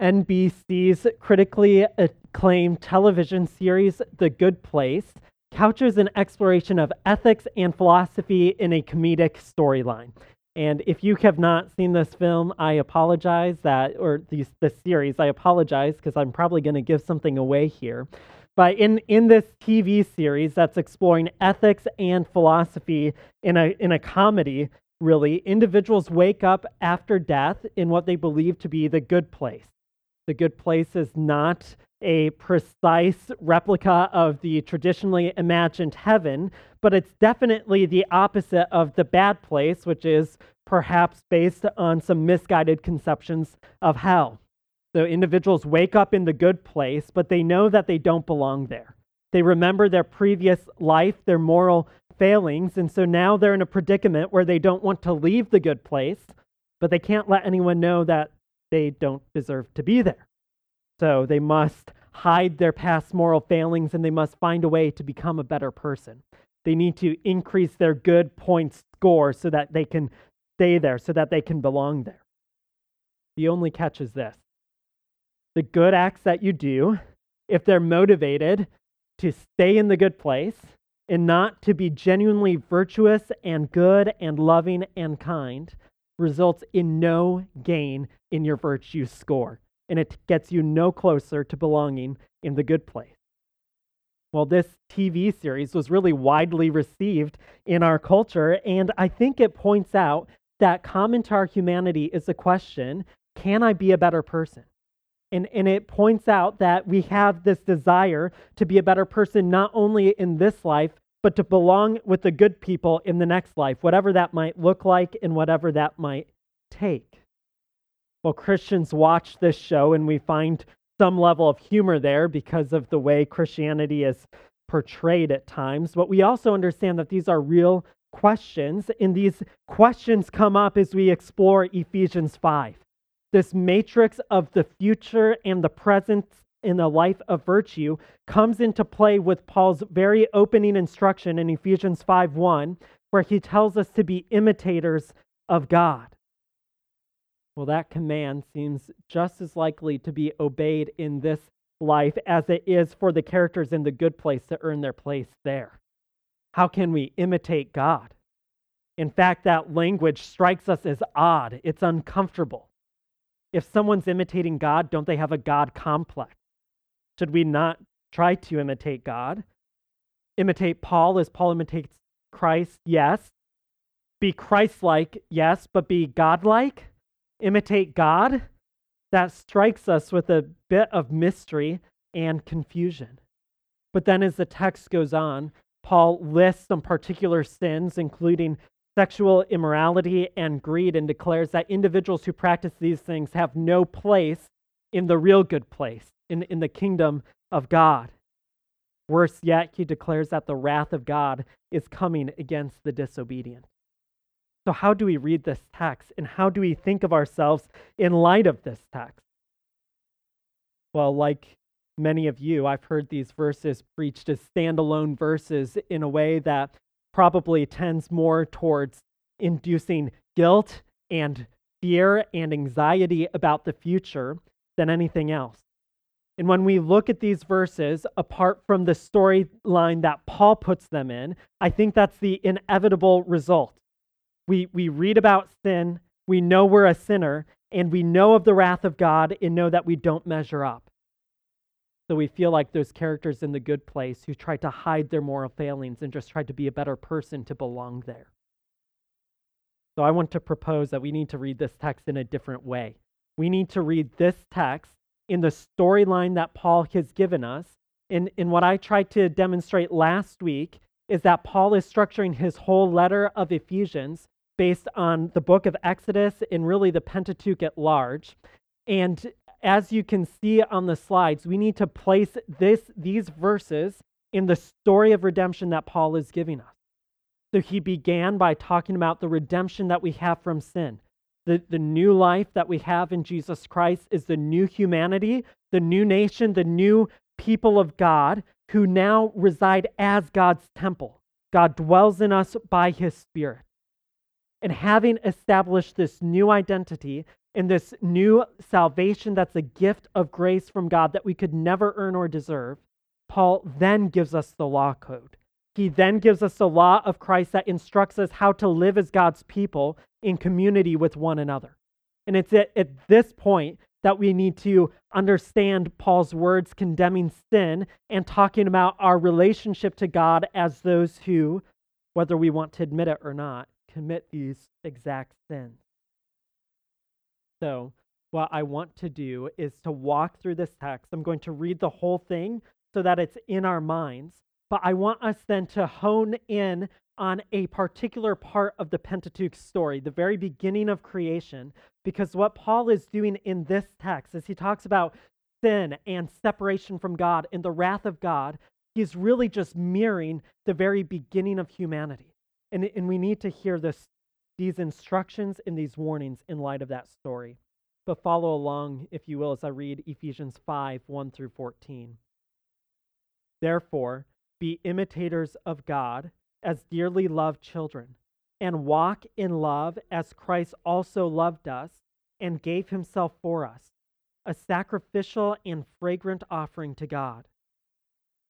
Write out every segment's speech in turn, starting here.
NBC's critically acclaimed television series, The Good Place, couches an exploration of ethics and philosophy in a comedic storyline. And if you have not seen this film, I apologize that, or these, this series, I apologize because I'm probably going to give something away here. But in, in this TV series that's exploring ethics and philosophy in a, in a comedy, really, individuals wake up after death in what they believe to be the good place. The good place is not a precise replica of the traditionally imagined heaven, but it's definitely the opposite of the bad place, which is perhaps based on some misguided conceptions of hell. So individuals wake up in the good place, but they know that they don't belong there. They remember their previous life, their moral failings, and so now they're in a predicament where they don't want to leave the good place, but they can't let anyone know that they don't deserve to be there. So they must hide their past moral failings and they must find a way to become a better person. They need to increase their good points score so that they can stay there, so that they can belong there. The only catch is this the good acts that you do, if they're motivated to stay in the good place and not to be genuinely virtuous and good and loving and kind, results in no gain in your virtue score and it gets you no closer to belonging in the good place. Well, this TV series was really widely received in our culture, and I think it points out that common to our humanity is the question can I be a better person? And, and it points out that we have this desire to be a better person not only in this life, but to belong with the good people in the next life, whatever that might look like and whatever that might take. Well, Christians watch this show and we find some level of humor there because of the way Christianity is portrayed at times. But we also understand that these are real questions, and these questions come up as we explore Ephesians 5. This matrix of the future and the present in the life of virtue comes into play with Paul's very opening instruction in Ephesians 5:1 where he tells us to be imitators of God. Well, that command seems just as likely to be obeyed in this life as it is for the characters in the good place to earn their place there. How can we imitate God? In fact, that language strikes us as odd. It's uncomfortable. If someone's imitating God, don't they have a God complex? Should we not try to imitate God? Imitate Paul as Paul imitates Christ? Yes. Be Christ like? Yes. But be God like? Imitate God, that strikes us with a bit of mystery and confusion. But then, as the text goes on, Paul lists some particular sins, including sexual immorality and greed, and declares that individuals who practice these things have no place in the real good place, in, in the kingdom of God. Worse yet, he declares that the wrath of God is coming against the disobedient. So, how do we read this text and how do we think of ourselves in light of this text? Well, like many of you, I've heard these verses preached as standalone verses in a way that probably tends more towards inducing guilt and fear and anxiety about the future than anything else. And when we look at these verses, apart from the storyline that Paul puts them in, I think that's the inevitable result we, we read about sin, we know we're a sinner, and we know of the wrath of God and know that we don't measure up. So we feel like those characters in the good place who try to hide their moral failings and just try to be a better person to belong there. So I want to propose that we need to read this text in a different way. We need to read this text in the storyline that Paul has given us. In, in what I tried to demonstrate last week is that Paul is structuring his whole letter of Ephesians based on the book of Exodus and really the Pentateuch at large. And as you can see on the slides, we need to place this, these verses in the story of redemption that Paul is giving us. So he began by talking about the redemption that we have from sin. The, the new life that we have in Jesus Christ is the new humanity, the new nation, the new people of God who now reside as God's temple. God dwells in us by his Spirit. And having established this new identity, and this new salvation that's a gift of grace from God that we could never earn or deserve, Paul then gives us the law code. He then gives us the law of Christ that instructs us how to live as God's people in community with one another. And it's at, at this point that we need to understand Paul's words condemning sin and talking about our relationship to God as those who, whether we want to admit it or not, commit these exact sins. So, what I want to do is to walk through this text. I'm going to read the whole thing so that it's in our minds, but I want us then to hone in on a particular part of the Pentateuch story, the very beginning of creation, because what Paul is doing in this text is he talks about sin and separation from God and the wrath of God. He's really just mirroring the very beginning of humanity. And, and we need to hear this, these instructions and these warnings in light of that story. But follow along, if you will, as I read Ephesians 5 1 through 14. Therefore, be imitators of God as dearly loved children, and walk in love as Christ also loved us and gave himself for us, a sacrificial and fragrant offering to God.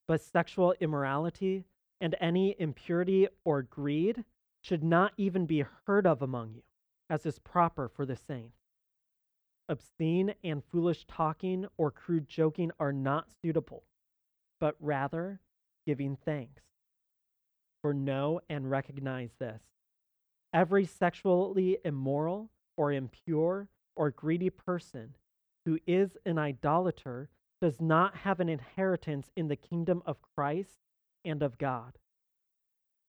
But sexual immorality and any impurity or greed should not even be heard of among you, as is proper for the saints. Obscene and foolish talking or crude joking are not suitable, but rather giving thanks. For know and recognize this every sexually immoral or impure or greedy person who is an idolater does not have an inheritance in the kingdom of Christ and of God.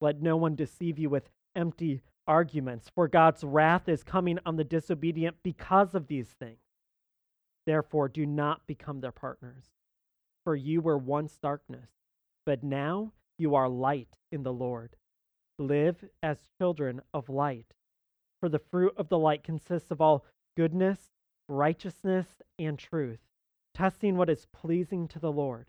Let no one deceive you with empty arguments, for God's wrath is coming on the disobedient because of these things. Therefore, do not become their partners. For you were once darkness, but now you are light in the Lord. Live as children of light. For the fruit of the light consists of all goodness, righteousness, and truth, testing what is pleasing to the Lord.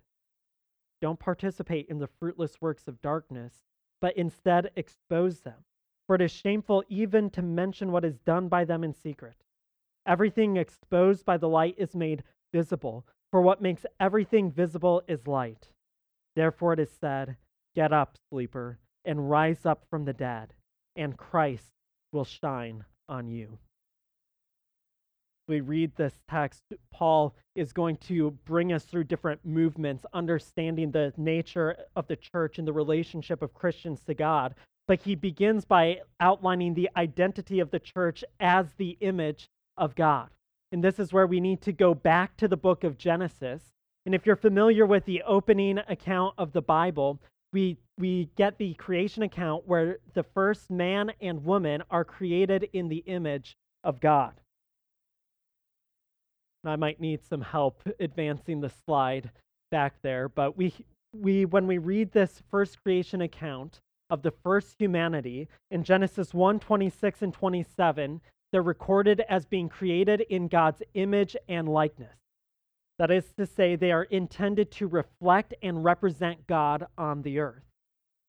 Don't participate in the fruitless works of darkness, but instead expose them. For it is shameful even to mention what is done by them in secret. Everything exposed by the light is made visible, for what makes everything visible is light. Therefore it is said, Get up, sleeper, and rise up from the dead, and Christ will shine on you. We read this text, Paul is going to bring us through different movements, understanding the nature of the church and the relationship of Christians to God. But he begins by outlining the identity of the church as the image of God. And this is where we need to go back to the book of Genesis. And if you're familiar with the opening account of the Bible, we we get the creation account where the first man and woman are created in the image of God. I might need some help advancing the slide back there, but we we when we read this first creation account of the first humanity in Genesis 1 26 and 27, they're recorded as being created in God's image and likeness. That is to say, they are intended to reflect and represent God on the earth.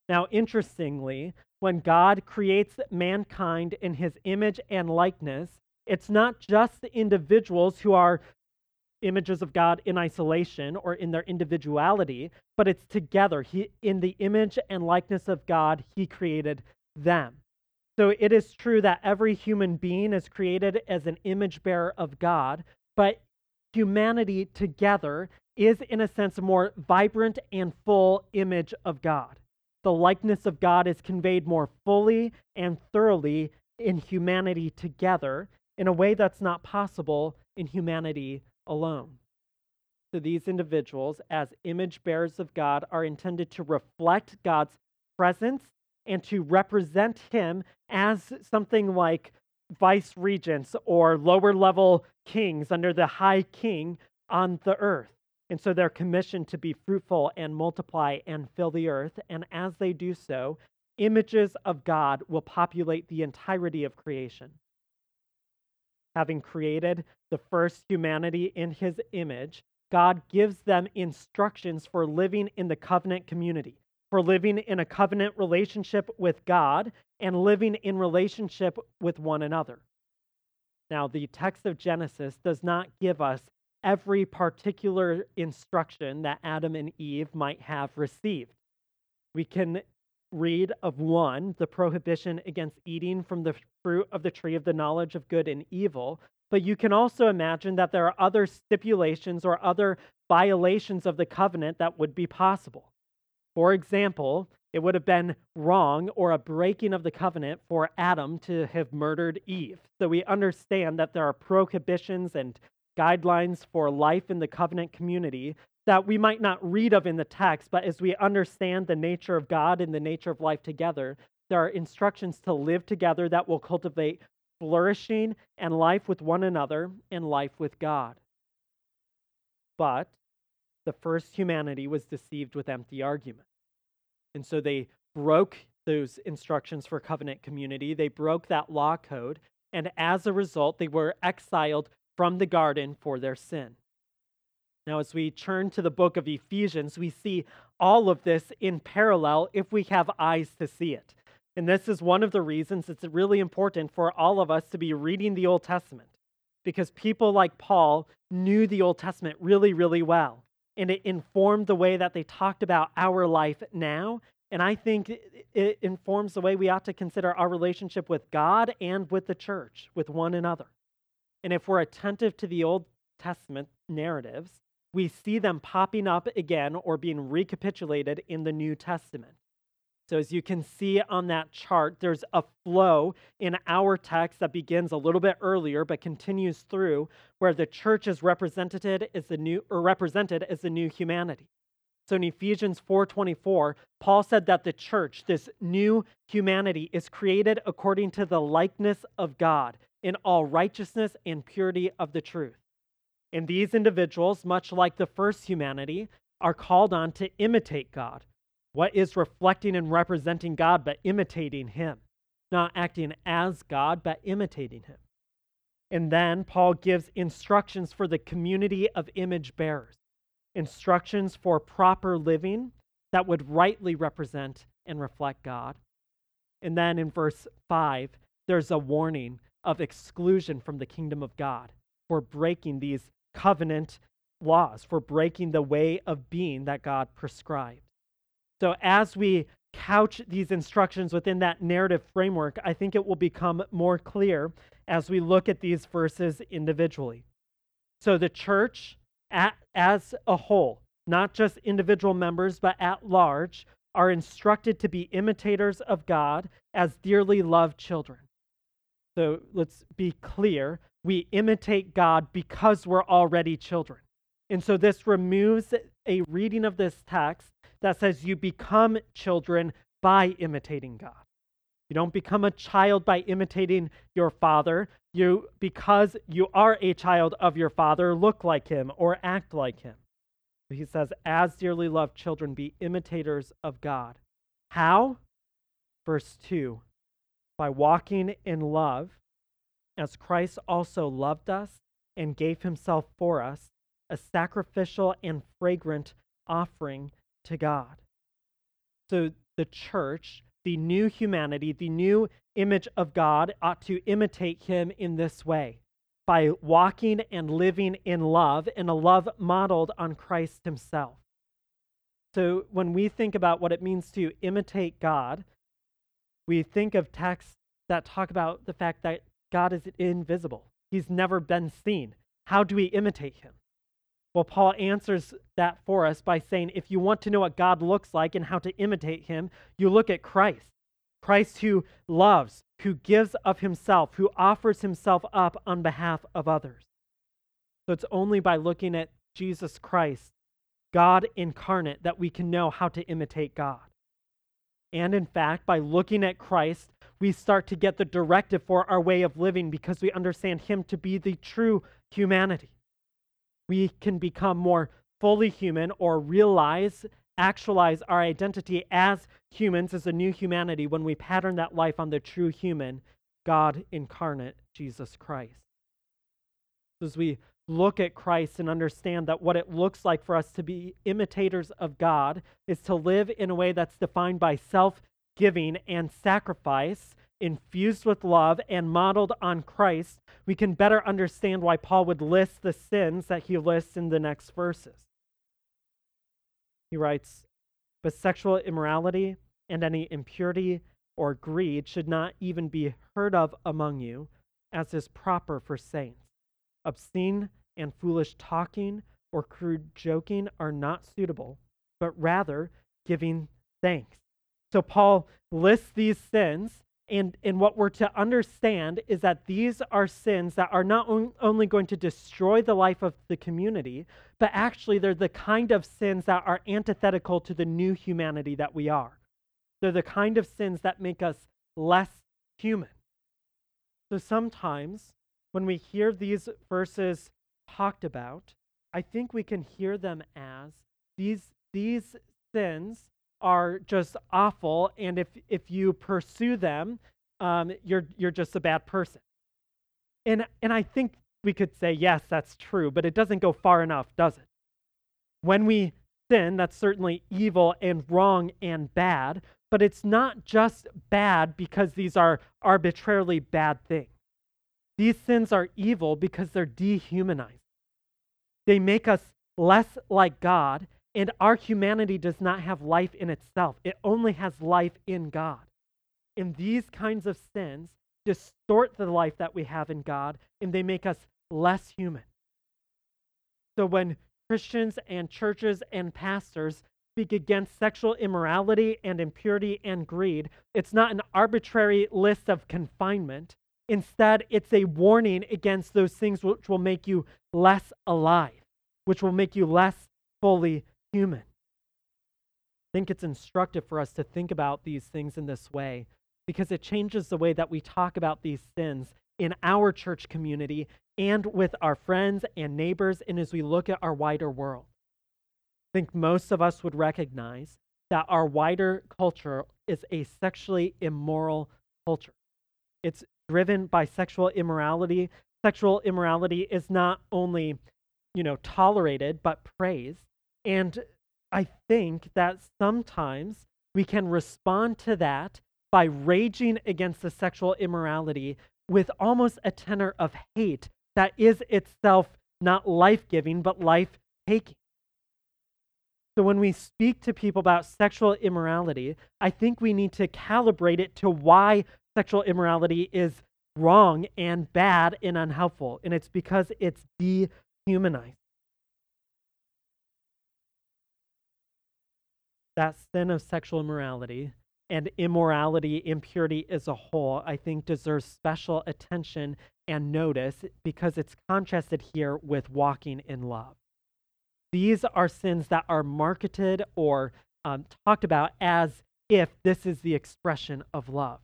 Now, interestingly, when God creates mankind in his image and likeness, it's not just the individuals who are images of God in isolation or in their individuality, but it's together. He, in the image and likeness of God, he created them. So it is true that every human being is created as an image bearer of God, but humanity together is, in a sense, a more vibrant and full image of God. The likeness of God is conveyed more fully and thoroughly in humanity together in a way that's not possible in humanity alone. So these individuals, as image bearers of God, are intended to reflect God's presence and to represent Him as something like vice regents or lower level kings under the high king on the earth. And so they're commissioned to be fruitful and multiply and fill the earth. And as they do so, images of God will populate the entirety of creation. Having created the first humanity in his image, God gives them instructions for living in the covenant community, for living in a covenant relationship with God and living in relationship with one another. Now, the text of Genesis does not give us every particular instruction that Adam and Eve might have received. We can read of one, the prohibition against eating from the fruit of the tree of the knowledge of good and evil, but you can also imagine that there are other stipulations or other violations of the covenant that would be possible. For example, it would have been wrong or a breaking of the covenant for Adam to have murdered Eve. So we understand that there are prohibitions and guidelines for life in the covenant community that we might not read of in the text, but as we understand the nature of God and the nature of life together, there are instructions to live together that will cultivate flourishing and life with one another and life with God. But the first humanity was deceived with empty arguments. And so they broke those instructions for covenant community. They broke that law code. And as a result, they were exiled from the garden for their sin. Now, as we turn to the book of Ephesians, we see all of this in parallel if we have eyes to see it. And this is one of the reasons it's really important for all of us to be reading the Old Testament, because people like Paul knew the Old Testament really, really well and it informed the way that they talked about our life now. And I think it informs the way we ought to consider our relationship with God and with the church, with one another. And if we're attentive to the Old Testament narratives, we see them popping up again or being recapitulated in the New Testament. So, as you can see on that chart, there's a flow in our text that begins a little bit earlier but continues through where the church is represented as the new or represented as the new humanity. So in Ephesians 4:24, Paul said that the church, this new humanity is created according to the likeness of God in all righteousness and purity of the truth. And these individuals, much like the first humanity, are called on to imitate God what is reflecting and representing God but imitating Him? Not acting as God, but imitating Him. And then Paul gives instructions for the community of image bearers, instructions for proper living that would rightly represent and reflect God. And then in verse 5, there's a warning of exclusion from the kingdom of God for breaking these covenant laws, for breaking the way of being that God prescribed. So, as we couch these instructions within that narrative framework, I think it will become more clear as we look at these verses individually. So, the church as a whole, not just individual members, but at large, are instructed to be imitators of God as dearly loved children. So let's be clear. We imitate God because we're already children. And so this removes a reading of this text that says you become children by imitating God. You don't become a child by imitating your father. You because you are a child of your father, look like him or act like him. He says, as dearly loved children, be imitators of God. How? Verse 2 By walking in love, as Christ also loved us and gave himself for us, a sacrificial and fragrant offering to God. So the church, the new humanity, the new image of God ought to imitate him in this way by walking and living in love, in a love modeled on Christ himself. So when we think about what it means to imitate God, we think of texts that talk about the fact that God is invisible. He's never been seen. How do we imitate him? Well, Paul answers that for us by saying if you want to know what God looks like and how to imitate him, you look at Christ. Christ who loves, who gives of himself, who offers himself up on behalf of others. So it's only by looking at Jesus Christ, God incarnate, that we can know how to imitate God. And in fact, by looking at Christ, we start to get the directive for our way of living because we understand him to be the true humanity we can become more fully human or realize, actualize our identity as humans, as a new humanity, when we pattern that life on the true human, God incarnate, Jesus Christ. As we look at Christ and understand that what it looks like for us to be imitators of God is to live in a way that's defined by self giving and sacrifice infused with love, and modeled on Christ, we can better understand why Paul would list the sins that he lists in the next verses. He writes, But sexual immorality and any impurity or greed should not even be heard of among you, as is proper for saints. Obscene and foolish talking or crude joking are not suitable, but rather giving thanks. So Paul lists these sins, and, and what we're to understand is that these are sins that are not on, only going to destroy the life of the community, but actually they're the kind of sins that are antithetical to the new humanity that we are. They're the kind of sins that make us less human. So sometimes when we hear these verses talked about, I think we can hear them as these, these sins are just awful, and if, if you pursue them, um, you're, you're just a bad person. And, and I think we could say, yes, that's true, but it doesn't go far enough, does it? When we sin, that's certainly evil and wrong and bad, but it's not just bad because these are arbitrarily bad things. These sins are evil because they're dehumanized. They make us less like God, and our humanity does not have life in itself. It only has life in God. And these kinds of sins distort the life that we have in God, and they make us less human. So when Christians and churches and pastors speak against sexual immorality and impurity and greed, it's not an arbitrary list of confinement. Instead, it's a warning against those things which will make you less alive, which will make you less fully human. I think it's instructive for us to think about these things in this way because it changes the way that we talk about these sins in our church community and with our friends and neighbors, and as we look at our wider world. I think most of us would recognize that our wider culture is a sexually immoral culture. It's driven by sexual immorality. Sexual immorality is not only, you know, tolerated but praised. And I think that sometimes we can respond to that by raging against the sexual immorality with almost a tenor of hate that is itself not life giving, but life taking. So when we speak to people about sexual immorality, I think we need to calibrate it to why sexual immorality is wrong and bad and unhelpful. And it's because it's dehumanized. That sin of sexual immorality and immorality, impurity as a whole, I think deserves special attention and notice because it's contrasted here with walking in love. These are sins that are marketed or um, talked about as if this is the expression of love.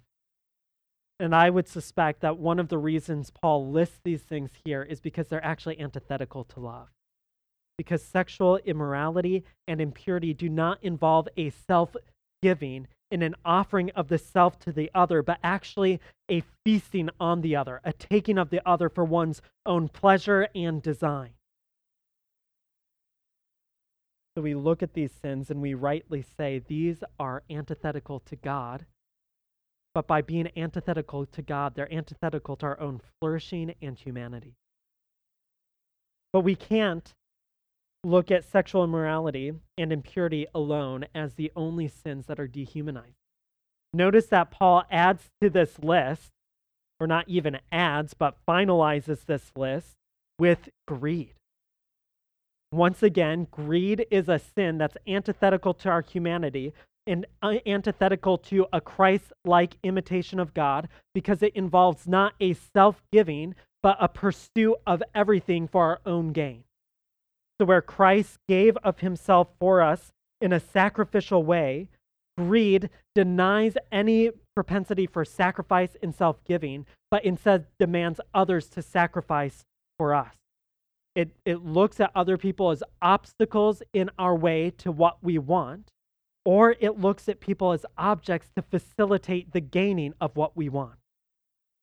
And I would suspect that one of the reasons Paul lists these things here is because they're actually antithetical to love. Because sexual immorality and impurity do not involve a self giving in an offering of the self to the other, but actually a feasting on the other, a taking of the other for one's own pleasure and design. So we look at these sins and we rightly say these are antithetical to God. But by being antithetical to God, they're antithetical to our own flourishing and humanity. But we can't look at sexual immorality and impurity alone as the only sins that are dehumanized. Notice that Paul adds to this list, or not even adds, but finalizes this list with greed. Once again, greed is a sin that's antithetical to our humanity and uh, antithetical to a Christ like imitation of God because it involves not a self giving, but a pursuit of everything for our own gain. So, where Christ gave of himself for us in a sacrificial way, greed denies any propensity for sacrifice and self giving, but instead demands others to sacrifice for us. It, it looks at other people as obstacles in our way to what we want, or it looks at people as objects to facilitate the gaining of what we want.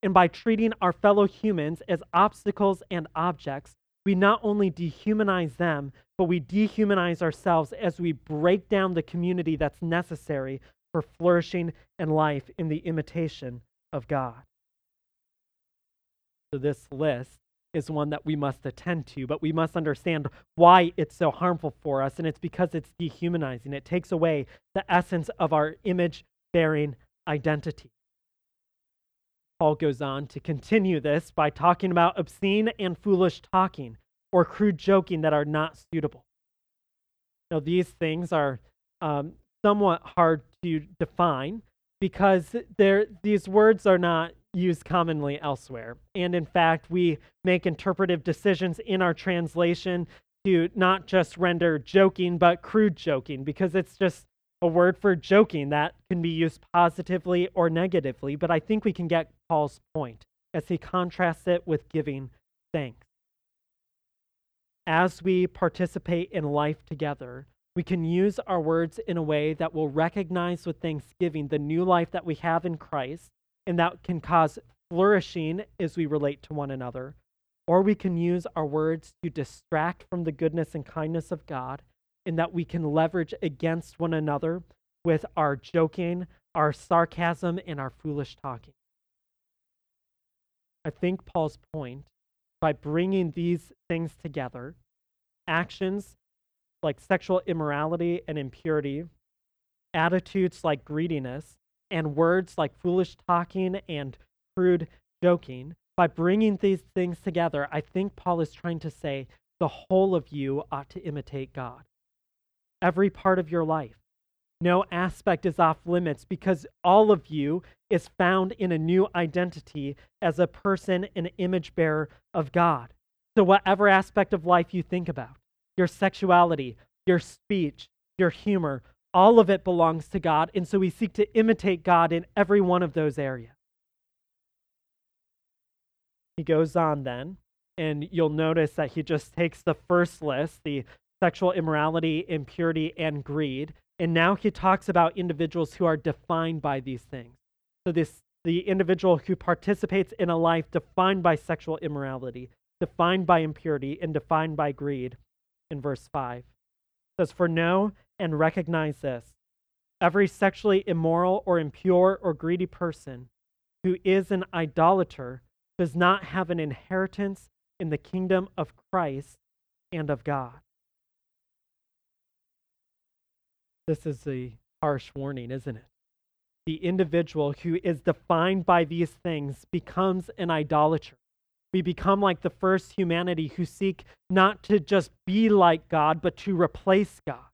And by treating our fellow humans as obstacles and objects, we not only dehumanize them, but we dehumanize ourselves as we break down the community that's necessary for flourishing and life in the imitation of God. So, this list is one that we must attend to, but we must understand why it's so harmful for us, and it's because it's dehumanizing. It takes away the essence of our image bearing identity. Paul goes on to continue this by talking about obscene and foolish talking or crude joking that are not suitable. Now, these things are um, somewhat hard to define because these words are not used commonly elsewhere. And in fact, we make interpretive decisions in our translation to not just render joking, but crude joking, because it's just a word for joking that can be used positively or negatively. But I think we can get Paul's point as he contrasts it with giving thanks. As we participate in life together, we can use our words in a way that will recognize with thanksgiving the new life that we have in Christ and that can cause flourishing as we relate to one another. Or we can use our words to distract from the goodness and kindness of God, and that we can leverage against one another with our joking, our sarcasm, and our foolish talking. I think Paul's point by bringing these things together actions like sexual immorality and impurity, attitudes like greediness, and words like foolish talking and crude joking, by bringing these things together, I think Paul is trying to say the whole of you ought to imitate God. Every part of your life. No aspect is off limits because all of you is found in a new identity as a person, an image bearer of God. So, whatever aspect of life you think about, your sexuality, your speech, your humor, all of it belongs to God. And so we seek to imitate God in every one of those areas. He goes on then, and you'll notice that he just takes the first list the sexual immorality, impurity, and greed. And now he talks about individuals who are defined by these things. So, this the individual who participates in a life defined by sexual immorality, defined by impurity, and defined by greed in verse 5. It says, For know and recognize this every sexually immoral or impure or greedy person who is an idolater does not have an inheritance in the kingdom of Christ and of God. This is a harsh warning, isn't it? The individual who is defined by these things becomes an idolater. We become like the first humanity who seek not to just be like God, but to replace God.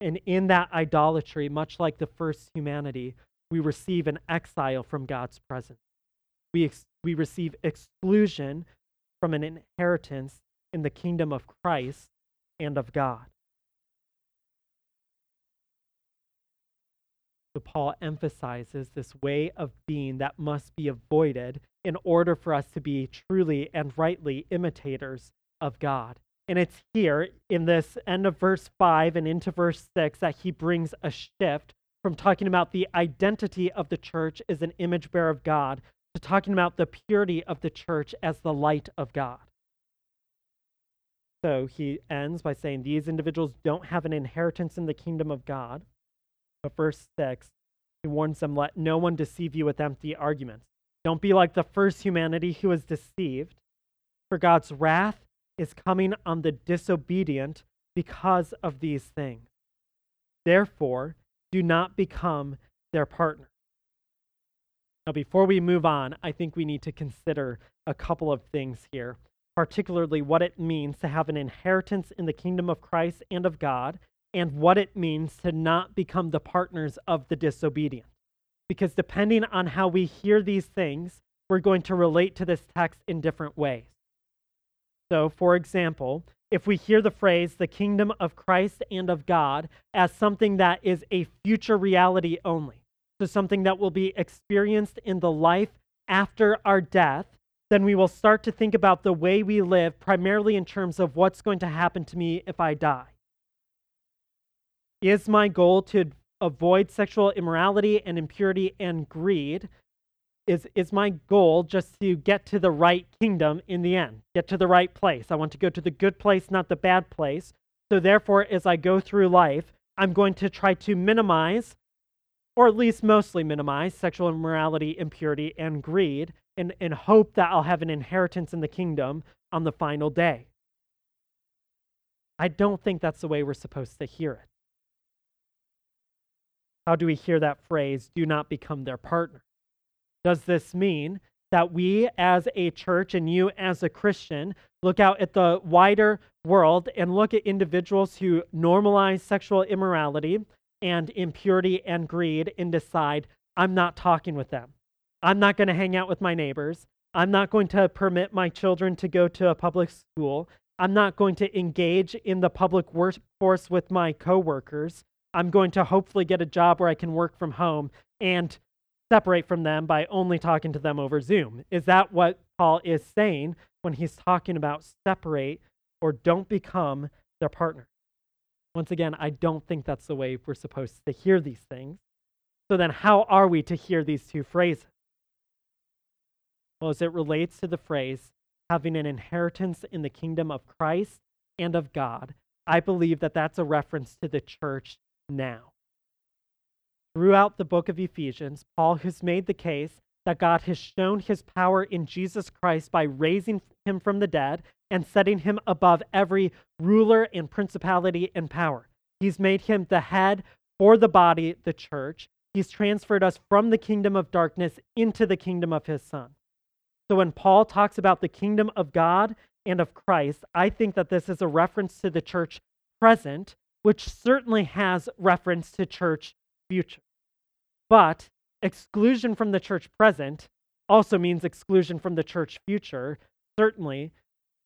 And in that idolatry, much like the first humanity, we receive an exile from God's presence. We, ex- we receive exclusion from an inheritance in the kingdom of Christ and of God. So Paul emphasizes this way of being that must be avoided in order for us to be truly and rightly imitators of God. And it's here in this end of verse 5 and into verse 6 that he brings a shift from talking about the identity of the church as an image bearer of God to talking about the purity of the church as the light of God. So he ends by saying these individuals don't have an inheritance in the kingdom of God. But verse 6, he warns them let no one deceive you with empty arguments. Don't be like the first humanity who was deceived, for God's wrath is coming on the disobedient because of these things. Therefore, do not become their partner. Now, before we move on, I think we need to consider a couple of things here, particularly what it means to have an inheritance in the kingdom of Christ and of God, and what it means to not become the partners of the disobedient because depending on how we hear these things, we're going to relate to this text in different ways. So, for example, if we hear the phrase the kingdom of Christ and of God as something that is a future reality only, so something that will be experienced in the life after our death, then we will start to think about the way we live primarily in terms of what's going to happen to me if I die. Is my goal to avoid sexual immorality and impurity and greed is is my goal just to get to the right kingdom in the end get to the right place i want to go to the good place not the bad place so therefore as i go through life i'm going to try to minimize or at least mostly minimize sexual immorality, impurity, and greed, and, and hope that I'll have an inheritance in the kingdom on the final day. I don't think that's the way we're supposed to hear it. How do we hear that phrase, do not become their partner? Does this mean that we as a church and you as a Christian look out at the wider world and look at individuals who normalize sexual immorality and impurity and greed and decide, I'm not talking with them. I'm not going to hang out with my neighbors. I'm not going to permit my children to go to a public school. I'm not going to engage in the public workforce with my coworkers. I'm going to hopefully get a job where I can work from home and separate from them by only talking to them over Zoom. Is that what Paul is saying when he's talking about separate or don't become their partner? Once again, I don't think that's the way we're supposed to hear these things. So then, how are we to hear these two phrases? Well, as it relates to the phrase having an inheritance in the kingdom of Christ and of God, I believe that that's a reference to the church now. Throughout the book of Ephesians, Paul has made the case that God has shown his power in Jesus Christ by raising him from the dead and setting him above every ruler and principality and power. He's made him the head for the body, the church. He's transferred us from the kingdom of darkness into the kingdom of his son. So when Paul talks about the kingdom of God and of Christ, I think that this is a reference to the church present, which certainly has reference to church future. But exclusion from the church present also means exclusion from the church future, certainly.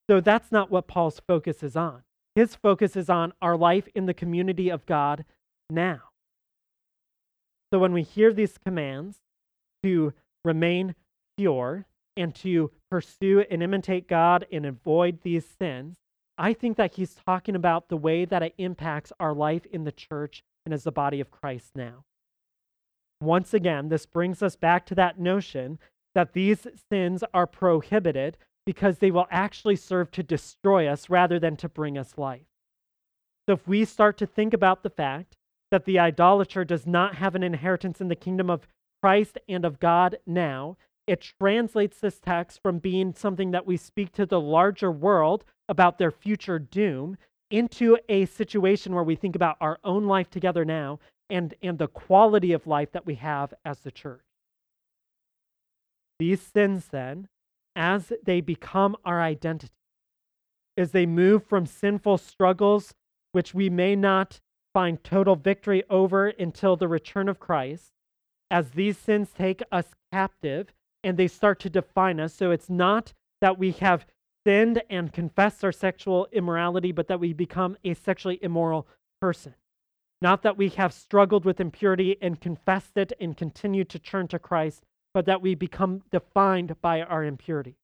So that's not what Paul's focus is on. His focus is on our life in the community of God now. So when we hear these commands to remain pure and to pursue and imitate God and avoid these sins, I think that he's talking about the way that it impacts our life in the church and as the body of Christ now. Once again, this brings us back to that notion that these sins are prohibited because they will actually serve to destroy us rather than to bring us life. So if we start to think about the fact that the idolater does not have an inheritance in the kingdom of Christ and of God now, it translates this text from being something that we speak to the larger world about their future doom into a situation where we think about our own life together now and, and the quality of life that we have as the church. These sins, then, as they become our identity, as they move from sinful struggles, which we may not find total victory over until the return of Christ, as these sins take us captive and they start to define us. So it's not that we have sinned and confessed our sexual immorality, but that we become a sexually immoral person. Not that we have struggled with impurity and confessed it and continue to turn to Christ, but that we become defined by our impurity.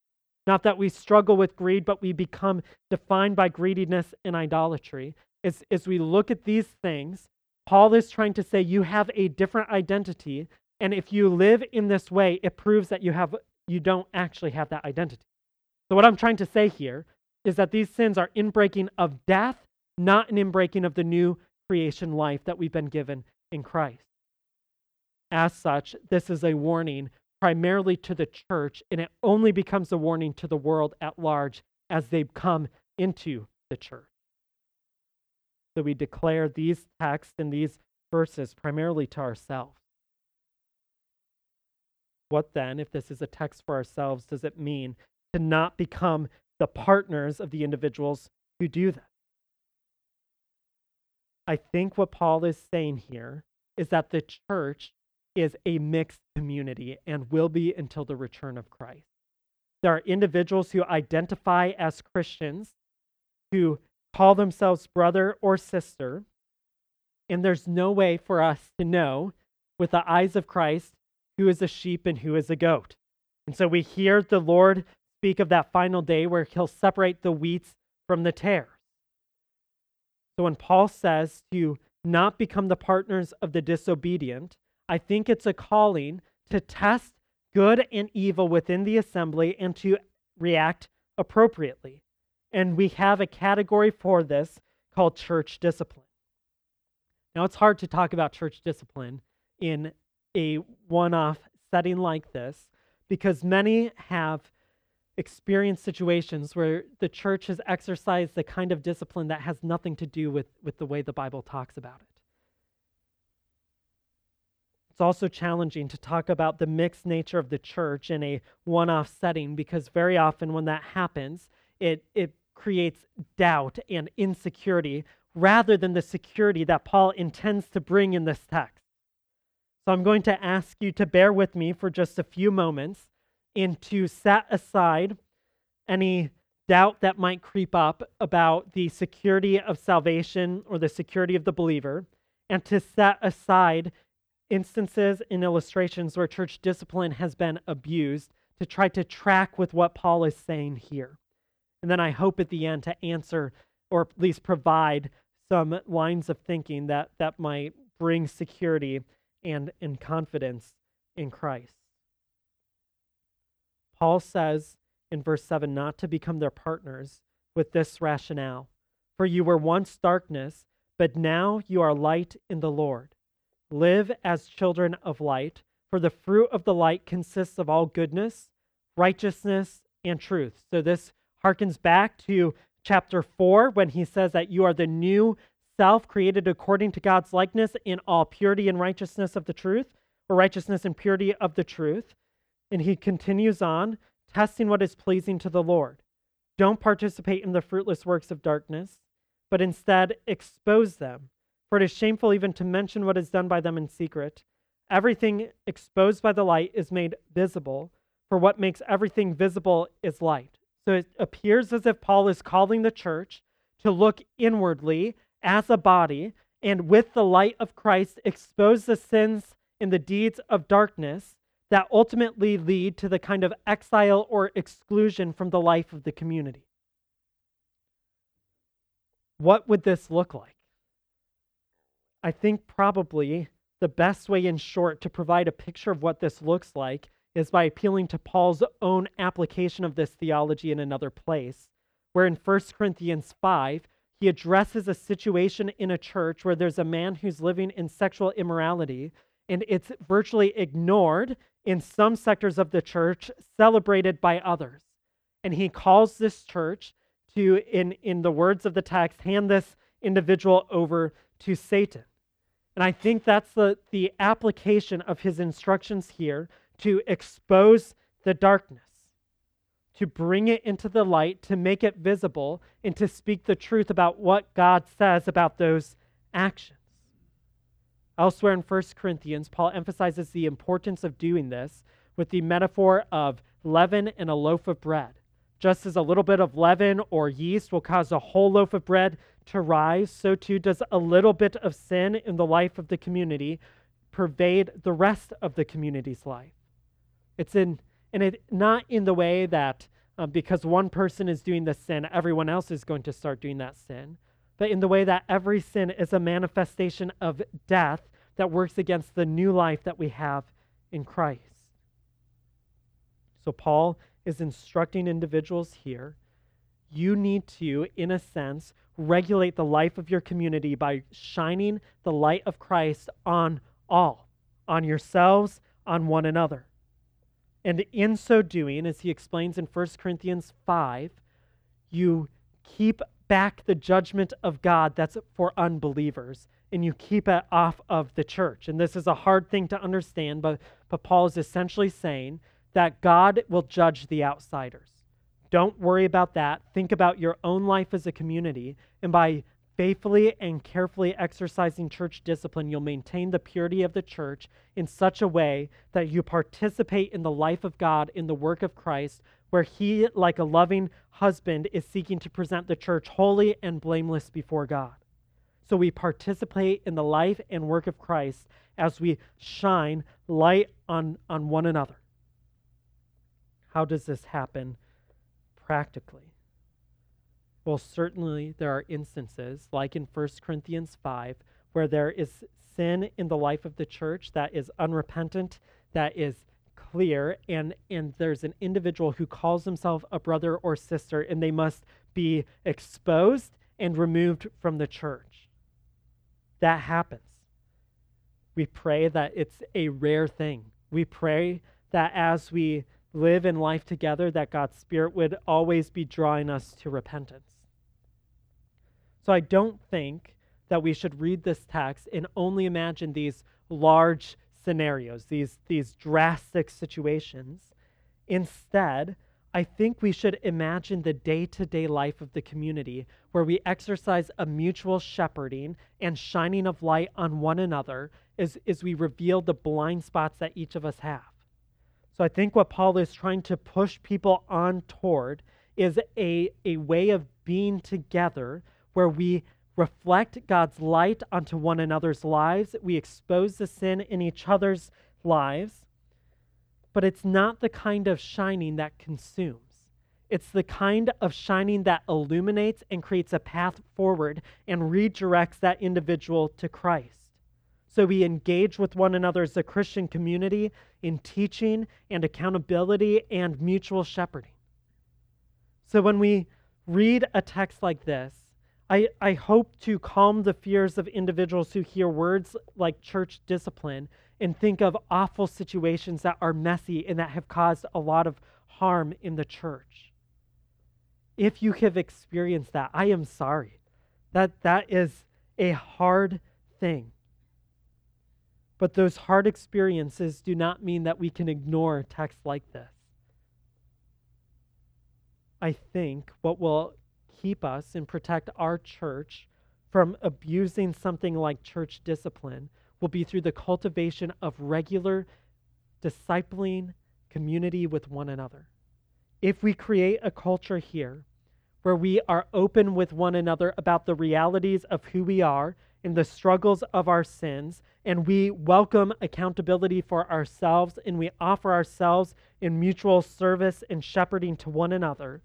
Not that we struggle with greed, but we become defined by greediness and idolatry. As, as we look at these things, Paul is trying to say you have a different identity. And if you live in this way, it proves that you, have, you don't actually have that identity. So, what I'm trying to say here is that these sins are inbreaking of death, not an inbreaking of the new creation life that we've been given in Christ. As such, this is a warning primarily to the church, and it only becomes a warning to the world at large as they come into the church. So we declare these texts and these verses primarily to ourselves. What then, if this is a text for ourselves, does it mean to not become the partners of the individuals who do that? I think what Paul is saying here is that the church is a mixed community and will be until the return of Christ. There are individuals who identify as Christians, who call themselves brother or sister, and there's no way for us to know with the eyes of Christ who is a sheep and who is a goat. And so we hear the Lord speak of that final day where he'll separate the wheats from the tares. So when Paul says to not become the partners of the disobedient, I think it's a calling to test good and evil within the assembly and to react appropriately. And we have a category for this called church discipline. Now, it's hard to talk about church discipline in a one off setting like this because many have experienced situations where the church has exercised the kind of discipline that has nothing to do with, with the way the Bible talks about it. It's also challenging to talk about the mixed nature of the church in a one off setting because very often when that happens, it, it creates doubt and insecurity rather than the security that Paul intends to bring in this text. So I'm going to ask you to bear with me for just a few moments and to set aside any doubt that might creep up about the security of salvation or the security of the believer, and to set aside instances and illustrations where church discipline has been abused to try to track with what Paul is saying here. And then I hope at the end to answer or at least provide some lines of thinking that, that might bring security and, in confidence in Christ. Paul says in verse 7 not to become their partners with this rationale. For you were once darkness, but now you are light in the Lord. Live as children of light, for the fruit of the light consists of all goodness, righteousness, and truth. So this harkens back to chapter 4 when he says that you are the new self created according to God's likeness in all purity and righteousness of the truth, or righteousness and purity of the truth. And he continues on, testing what is pleasing to the Lord. Don't participate in the fruitless works of darkness, but instead expose them. For it is shameful even to mention what is done by them in secret. Everything exposed by the light is made visible, for what makes everything visible is light. So it appears as if Paul is calling the church to look inwardly as a body and with the light of Christ expose the sins and the deeds of darkness that ultimately lead to the kind of exile or exclusion from the life of the community. What would this look like? I think probably the best way, in short, to provide a picture of what this looks like is by appealing to Paul's own application of this theology in another place, where in 1 Corinthians 5, he addresses a situation in a church where there's a man who's living in sexual immorality, and it's virtually ignored in some sectors of the church, celebrated by others. And he calls this church to, in, in the words of the text, hand this individual over to Satan. And I think that's the, the application of his instructions here to expose the darkness, to bring it into the light, to make it visible, and to speak the truth about what God says about those actions. Elsewhere in 1 Corinthians, Paul emphasizes the importance of doing this with the metaphor of leaven and a loaf of bread. Just as a little bit of leaven or yeast will cause a whole loaf of bread to rise, so too does a little bit of sin in the life of the community pervade the rest of the community's life. It's in, and it not in the way that um, because one person is doing the sin, everyone else is going to start doing that sin, but in the way that every sin is a manifestation of death that works against the new life that we have in Christ. So Paul is instructing individuals here. You need to, in a sense, regulate the life of your community by shining the light of Christ on all, on yourselves, on one another. And in so doing, as he explains in 1 Corinthians 5, you keep back the judgment of God that's for unbelievers and you keep it off of the church. And this is a hard thing to understand, but, but Paul is essentially saying that God will judge the outsiders. Don't worry about that. Think about your own life as a community. And by faithfully and carefully exercising church discipline, you'll maintain the purity of the church in such a way that you participate in the life of God, in the work of Christ, where He, like a loving husband, is seeking to present the church holy and blameless before God. So we participate in the life and work of Christ as we shine light on, on one another. How does this happen practically? Well, certainly there are instances, like in 1 Corinthians 5, where there is sin in the life of the church that is unrepentant, that is clear, and, and there's an individual who calls himself a brother or sister, and they must be exposed and removed from the church. That happens. We pray that it's a rare thing. We pray that as we live in life together, that God's Spirit would always be drawing us to repentance. So I don't think that we should read this text and only imagine these large scenarios, these, these drastic situations. Instead, I think we should imagine the day to day life of the community where we exercise a mutual shepherding and shining of light on one another as, as we reveal the blind spots that each of us have. So I think what Paul is trying to push people on toward is a, a way of being together where we reflect God's light onto one another's lives, we expose the sin in each other's lives, but it's not the kind of shining that consumes. It's the kind of shining that illuminates and creates a path forward and redirects that individual to Christ. So we engage with one another as a Christian community in teaching and accountability and mutual shepherding. So when we read a text like this, I, I hope to calm the fears of individuals who hear words like church discipline and think of awful situations that are messy and that have caused a lot of harm in the church. If you have experienced that, I am sorry. That that is a hard thing. But those hard experiences do not mean that we can ignore texts like this. I think what will keep us and protect our church from abusing something like church discipline will be through the cultivation of regular discipling community with one another. If we create a culture here where we are open with one another about the realities of who we are and the struggles of our sins, and we welcome accountability for ourselves and we offer ourselves in mutual service and shepherding to one another,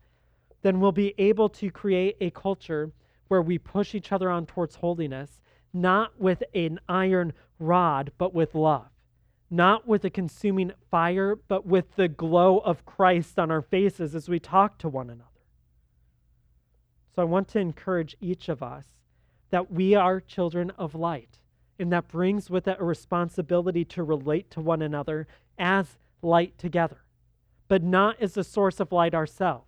then we'll be able to create a culture where we push each other on towards holiness, not with an iron rod, but with love. Not with a consuming fire, but with the glow of Christ on our faces as we talk to one another. So I want to encourage each of us that we are children of light, and that brings with it a responsibility to relate to one another as light together, but not as the source of light ourselves.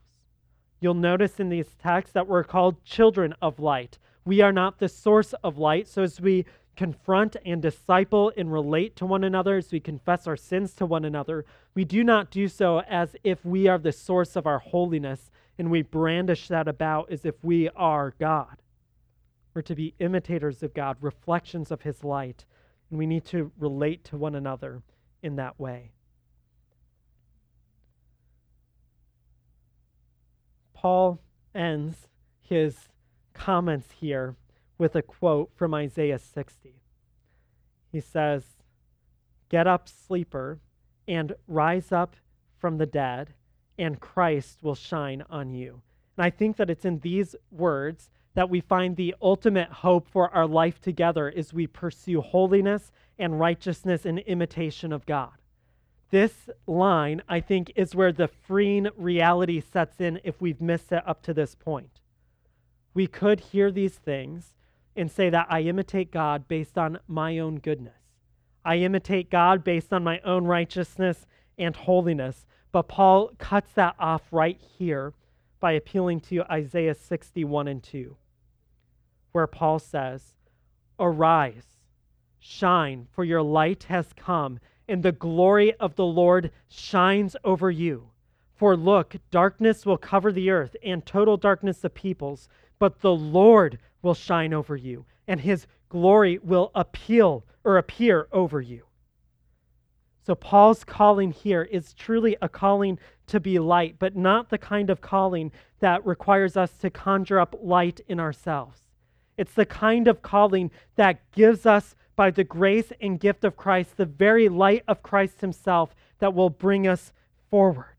You'll notice in these texts that we're called children of light. We are not the source of light. So as we confront and disciple and relate to one another, as we confess our sins to one another, we do not do so as if we are the source of our holiness and we brandish that about as if we are God. We're to be imitators of God, reflections of His light, and we need to relate to one another in that way. Paul ends his comments here with a quote from Isaiah 60. He says, Get up, sleeper, and rise up from the dead, and Christ will shine on you. And I think that it's in these words that we find the ultimate hope for our life together as we pursue holiness and righteousness and imitation of God. This line, I think, is where the freeing reality sets in if we've missed it up to this point. We could hear these things and say that I imitate God based on my own goodness. I imitate God based on my own righteousness and holiness. But Paul cuts that off right here by appealing to Isaiah 61 and 2, where Paul says, Arise, shine, for your light has come and the glory of the Lord shines over you. For look, darkness will cover the earth and total darkness the peoples, but the Lord will shine over you, and his glory will appeal or appear over you. So, Paul's calling here is truly a calling to be light, but not the kind of calling that requires us to conjure up light in ourselves. It's the kind of calling that gives us by the grace and gift of Christ, the very light of Christ Himself that will bring us forward.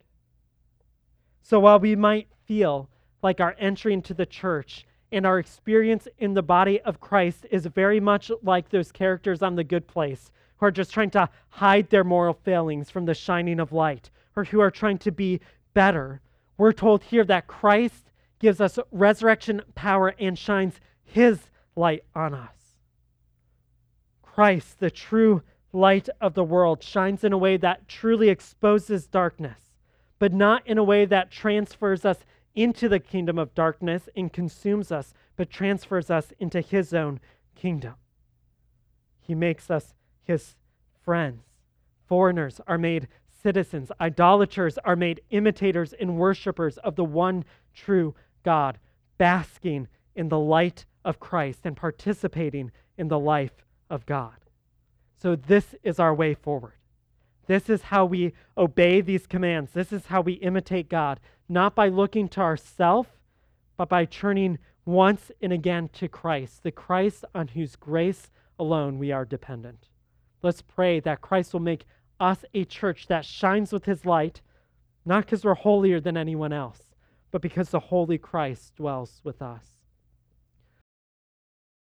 So while we might feel like our entry into the church and our experience in the body of Christ is very much like those characters on The Good Place who are just trying to hide their moral failings from the shining of light or who are trying to be better, we're told here that Christ gives us resurrection power and shines His light on us. Christ, the true light of the world, shines in a way that truly exposes darkness, but not in a way that transfers us into the kingdom of darkness and consumes us, but transfers us into his own kingdom. He makes us his friends. Foreigners are made citizens. Idolaters are made imitators and worshipers of the one true God, basking in the light of Christ and participating in the life of God. So, this is our way forward. This is how we obey these commands. This is how we imitate God, not by looking to ourselves, but by turning once and again to Christ, the Christ on whose grace alone we are dependent. Let's pray that Christ will make us a church that shines with his light, not because we're holier than anyone else, but because the Holy Christ dwells with us.